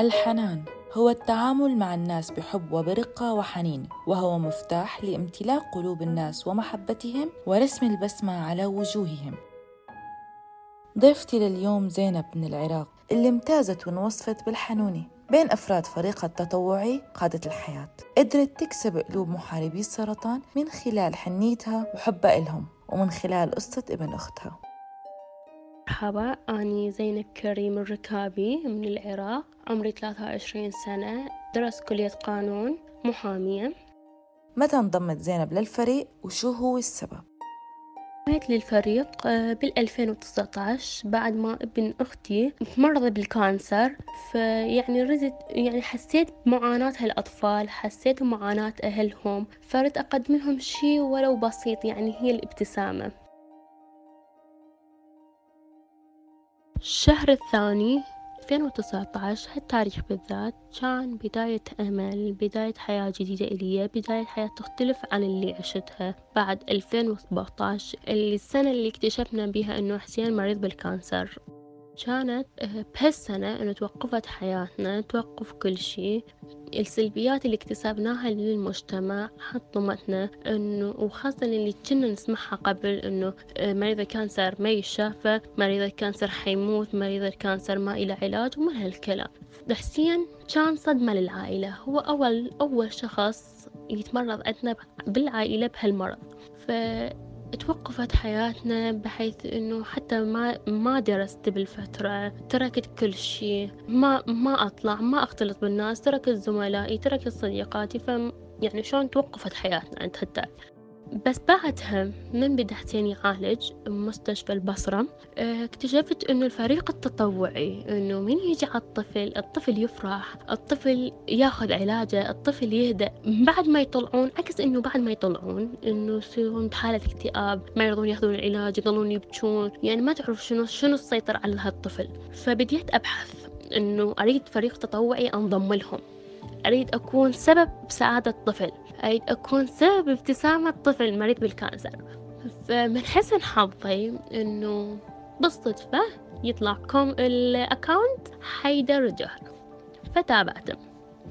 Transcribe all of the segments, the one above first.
الحنان هو التعامل مع الناس بحب وبرقة وحنين وهو مفتاح لامتلاء قلوب الناس ومحبتهم ورسم البسمة على وجوههم. ضيفتي لليوم زينب من العراق اللي امتازت وانوصفت بالحنونة بين أفراد فريقها التطوعي قادة الحياة. قدرت تكسب قلوب محاربي السرطان من خلال حنيتها وحبها إلهم ومن خلال قصة ابن أختها. مرحبا أني زينب كريم الركابي من العراق عمري 23 سنة درست كلية قانون محامية متى انضمت زينب للفريق وشو هو السبب؟ انضميت للفريق بال 2019 بعد ما ابن أختي مرض بالكانسر فيعني رزت يعني حسيت بمعاناة هالأطفال حسيت بمعاناة أهلهم فردت أقدم لهم شي ولو بسيط يعني هي الابتسامة الشهر الثاني 2019 هالتاريخ بالذات كان بداية أمل بداية حياة جديدة إلي بداية حياة تختلف عن اللي عشتها بعد 2017 اللي السنة اللي اكتشفنا بها أنه حسين مريض بال cancer. كانت آه، بهالسنة إنه توقفت حياتنا توقف كل شي السلبيات اللي اكتسبناها للمجتمع حطمتنا إنه وخاصة اللي كنا نسمعها قبل إنه آه، مريض ال cancer ما يشافى مريض ال cancer حيموت مريض ال cancer ما إلى علاج ومن هالكلام. حسين كان صدمة للعائلة. هو أول أول شخص يتمرض عندنا بالعائلة بهالمرض. ف توقفت حياتنا بحيث إنه حتى ما ما درست بالفترة تركت كل شيء. ما ما أطلع ما أختلط بالناس تركت زملائي تركت صديقاتي ف يعني شلون توقفت حياتنا عند هالتاريخ بس بعدها من بدأت يعالج بمستشفى البصرة. آه، اكتشفت إنه الفريق التطوعي إنه من يجي على الطفل الطفل يفرح الطفل ياخذ علاجه الطفل يهدأ. بعد ما يطلعون عكس إنه بعد ما يطلعون إنه يصيرون بحالة اكتئاب ما يرضون ياخذون العلاج يظلون يبكون يعني ما تعرف شنو شنو السيطر على هالطفل. فبديت أبحث إنه أريد فريق تطوعي أنضم لهم. أريد أكون سبب بسعادة الطفل. أريد أكون سبب ابتسامة طفل مريض بالكانسر. فمن حسن حظي إنه بالصدفة يطلع كوم ال account حيدر جهر فتابعته.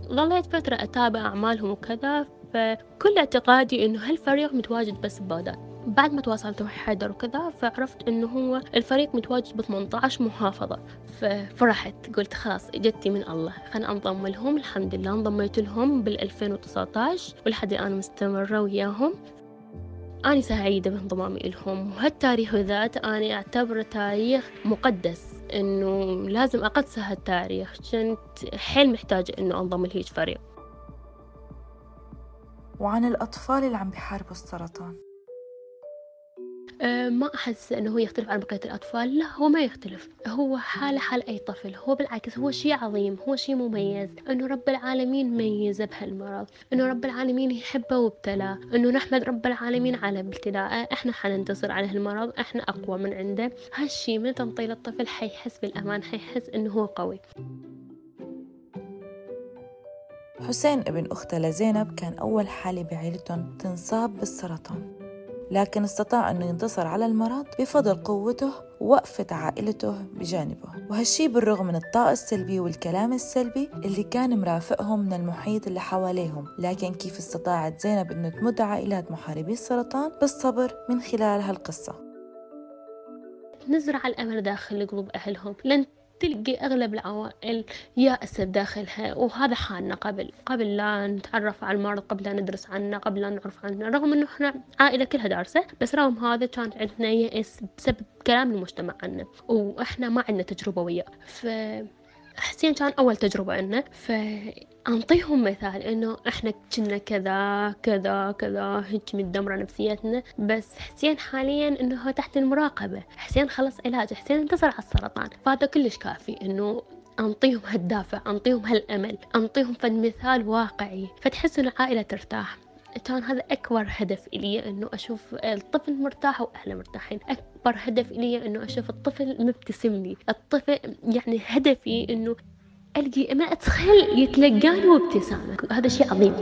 ظليت فترة أتابع أعمالهم وكذا فكل اعتقادي إنه هالفريق متواجد بس ببغداد. بعد ما تواصلت مع حيدر وكذا فعرفت إنه هو الفريق متواجد ب 18 محافظة ففرحت قلت خلاص إجتي من الله. خلنا أنضم لهم الحمد لله انضميت لهم بال 2019 ولحد الآن مستمرة وياهم. أنا سعيدة بانضمامي لهم. وهالتاريخ ذات أنا أعتبره تاريخ مقدس إنه لازم أقدس هالتاريخ. كنت حيل محتاجة إنه أنضم لهيج فريق. وعن الأطفال اللي عم بيحاربوا السرطان. ما أحس أنه هو يختلف عن بقية الأطفال. لا هو ما يختلف. هو حالة حال أي طفل. هو بالعكس هو شيء عظيم هو شيء مميز. أنه رب العالمين ميزه بهالمرض. أنه رب العالمين يحبه وابتلاه أنه نحمد رب العالمين على ابتلاءه. إحنا حننتصر على هالمرض. إحنا أقوى من عنده. هالشي من تنطي للطفل حيحس بالأمان حيحس أنه هو قوي. حسين ابن أخته لزينب كان أول حالة بعيلتهم تنصاب بالسرطان. لكن استطاع أنه ينتصر على المرض بفضل قوته ووقفة عائلته بجانبه. وهالشي بالرغم من الطاقة السلبي والكلام السلبي اللي كان مرافقهم من المحيط اللي حواليهم. لكن كيف استطاعت زينب أنه تمد عائلات محاربي السرطان؟ بالصبر من خلال هالقصة. نزرع الأمل داخل قلوب أهلهم. لن تلقي أغلب العوائل يائسة بداخلها وهذا حالنا قبل قبل لا نتعرف على المرض قبل لا ندرس عنه قبل لا نعرف عنه رغم إنه إحنا عائلة كلها دارسة بس رغم هذا كان عندنا يأس بسبب كلام المجتمع عنه وإحنا ما عندنا تجربة وياه. ف حسين كان أول تجربة عنا فأنطيهم مثال إنه إحنا كنا كذا كذا كذا هيك متدمرة نفسيتنا بس حسين حاليا إنه هو تحت المراقبة. حسين خلص علاج حسين انتصر على السرطان. فهذا كلش كافي إنه أنطيهم هالدافع أنطيهم هالأمل أنطيهم فد مثال واقعي فتحس إن العائلة ترتاح. كان هذا أكبر هدف إلي إنه أشوف الطفل مرتاح وأهله مرتاحين. أكبر هدف إلي إنه أشوف الطفل مبتسم لي. الطفل يعني هدفي إنه ألقي ما أتخيل يتلقاني وابتسامة هذا شيء عظيم.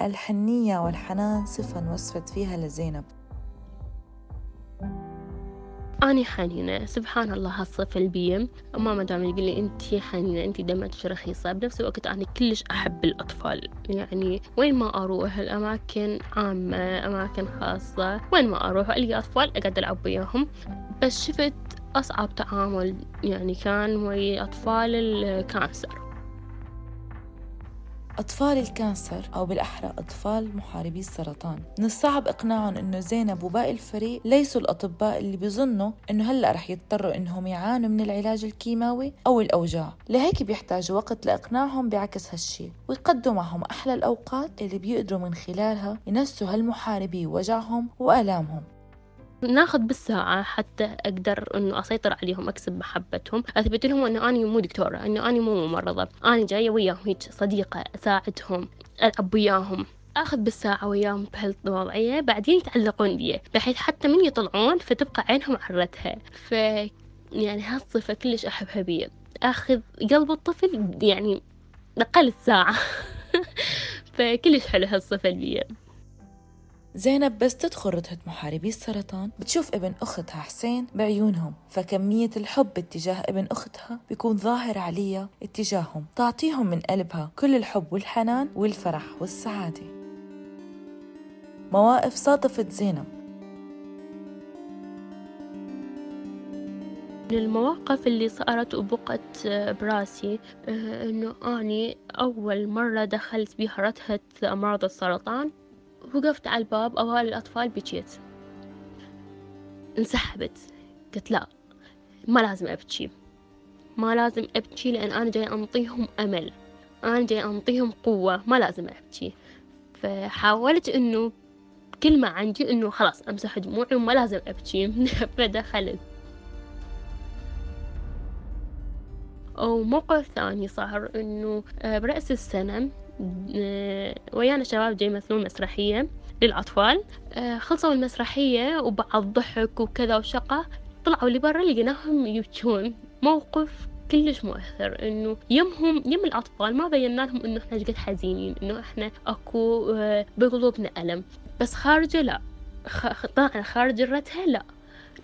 الحنية والحنان صفة وصفت فيها لزينب. أنا حنينة. سبحان الله هالصفة البي. ماما دائما يقول لي أنت حنينة أنت دمعتك رخيصة بنفس الوقت أنا كلش أحب الأطفال. يعني وين ما أروح الأماكن عامة أماكن خاصة وين ما أروح ألقى أطفال أقعد ألعب وياهم. بس شفت أصعب تعامل يعني كان ويا أطفال ال cancer. أطفال الكانسر أو بالأحرى أطفال محاربي السرطان. من الصعب إقناعهم إنه زينب وباقي الفريق ليسوا الأطباء اللي بيظنوا إنه هلأ رح يضطروا إنهم يعانوا من العلاج الكيماوي أو الأوجاع. لهيك بيحتاجوا وقت لإقناعهم بعكس هالشي ويقضوا معهم أحلى الأوقات اللي بيقدروا من خلالها ينسوا هالمحاربي وجعهم وآلامهم. ناخذ بالساعة حتى أقدر إنه أسيطر عليهم أكسب محبتهم. أثبت لهم إنه أنا مو دكتورة إنه أنا مو ممرضة أنا جاية وياهم هيك صديقة أساعدهم ألعب وياهم آخذ بالساعة وياهم بهالوضعية بعدين يتعلقون بي بحيث حتى من يطلعون فتبقى عينهم عرتها ف يعني هالصفة كلش أحبها بي أخذ قلب الطفل يعني أقل ساعة. فكلش حلو هالصفة البيئة زينب بس تدخل رتبة محاربي السرطان بتشوف ابن أختها حسين بعيونهم فكمية الحب اتجاه ابن أختها بيكون ظاهر عليها اتجاههم تعطيهم من قلبها كل الحب والحنان والفرح والسعادة. مواقف صادفت زينب. من المواقف اللي صارت وبقت براسي آه، إنه أني أول مرة دخلت بها رتهة أمراض السرطان. وقفت على الباب أوائل الأطفال بكيت انسحبت. قلت لا ما لازم أبكي. ما لازم أبكي لأن أنا جاي أنطيهم أمل. أنا جاي أنطيهم قوة ما لازم أبكي. فحاولت إنه كل ما عندي إنه خلاص أمسح دموعي وما لازم أبكي. فدخلت. أو موقف ثاني صار إنه آه، برأس السنة ويانا شباب جاي يمثلون مسرحية للأطفال. آه، خلصوا المسرحية وبعد ضحك وكذا وشقة طلعوا لبرا لقيناهم يبكون موقف كلش مؤثر إنه يمهم يم الأطفال ما بينا لهم إنه إحنا قد حزينين إنه إحنا أكو آه، بقلوبنا ألم. بس خارجة لا طلعنا خارج الرتها لا.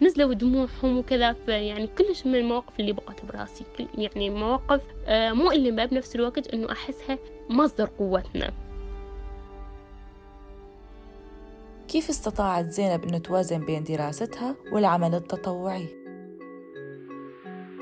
نزلوا دموعهم وكذا يعني كلش من المواقف اللي بقت براسي يعني مواقف مؤلمة بنفس الوقت إنه أحسها مصدر قوتنا كيف استطاعت زينب أن توازن بين دراستها والعمل التطوعي؟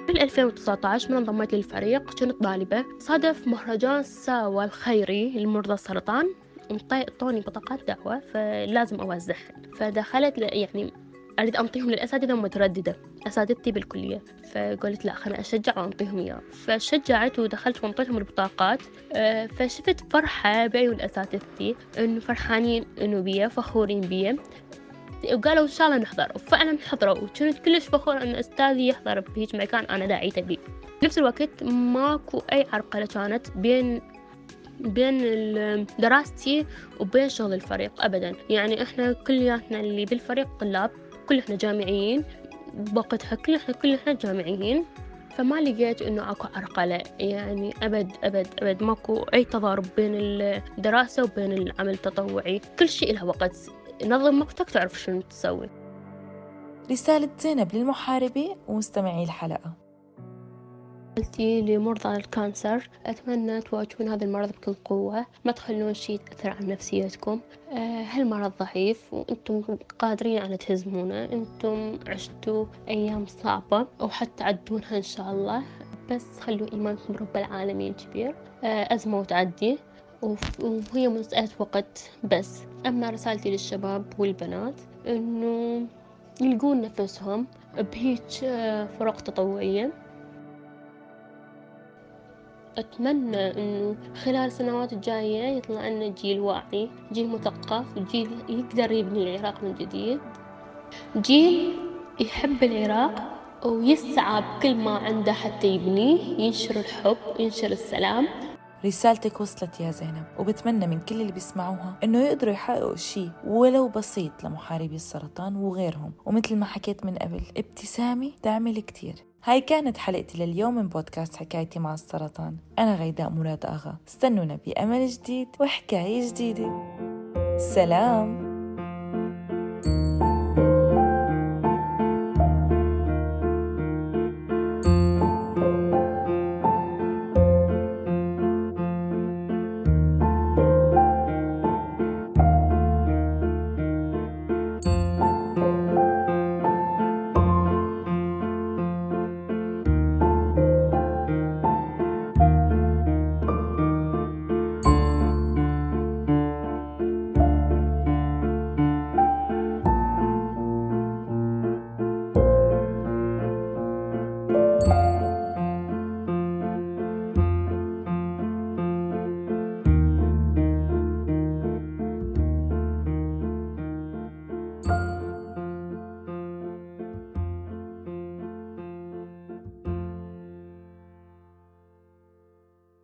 في 2019 من انضميت للفريق كنت طالبة صادف مهرجان ساوى الخيري لمرضى السرطان انطوني بطاقات دعوة فلازم أوزعها فدخلت يعني أريد أنطيهم للأساتذة مترددة. أساتذتي بالكلية. فقلت لا خلنا أشجع وأنطيهم إياه فشجعت ودخلت وانطيتهم البطاقات. آه، فشفت فرحة بعيون أساتذتي إنه فرحانين إنه بيا فخورين بيا. وقالوا إن شاء الله نحضر. وفعلا حضروا وكنت كلش فخورة إن أستاذي يحضر بهيج مكان أنا داعيته بيه نفس الوقت ماكو أي عرقلة كانت بين بين دراستي وبين شغل الفريق أبدا. يعني إحنا كلياتنا اللي بالفريق طلاب. كل إحنا جامعيين بوقتها كل إحنا كل إحنا جامعيين. فما لقيت إنه أكو عرقلة. يعني أبد أبد أبد. ماكو أي تضارب بين الدراسة وبين العمل التطوعي. كل شيء له وقت. نظم وقتك تعرف شنو تسوي. رسالة زينب للمحاربين ومستمعي الحلقة. رسالتي لمرضى الكانسر أتمنى تواجهون هذا المرض بكل قوة. ما تخلون شيء يأثر على نفسيتكم. آه، هالمرض ضعيف وأنتم قادرين على تهزمونه. أنتم عشتوا أيام صعبة وحتى تعدونها إن شاء الله. بس خلوا إيمانكم برب العالمين كبير. آه، أزمة وتعدي وهي مسألة وقت بس. أما رسالتي للشباب والبنات إنه يلقون نفسهم بهيج آه، فرق تطوعية. أتمنى إنه خلال السنوات الجاية يطلع لنا جيل واعي جيل مثقف جيل يقدر يبني العراق من جديد. جيل يحب العراق ويسعى بكل ما عنده حتى يبنيه ينشر الحب ينشر السلام. رسالتك وصلت يا زينب وبتمنى من كل اللي بيسمعوها إنه يقدروا يحققوا شيء ولو بسيط لمحاربي السرطان وغيرهم. ومثل ما حكيت من قبل ابتسامة تعمل كتير هاي كانت حلقتي لليوم من بودكاست حكايتي مع السرطان. أنا غيداء مراد أغا. استنونا بأمل جديد وحكاية جديدة. سلام.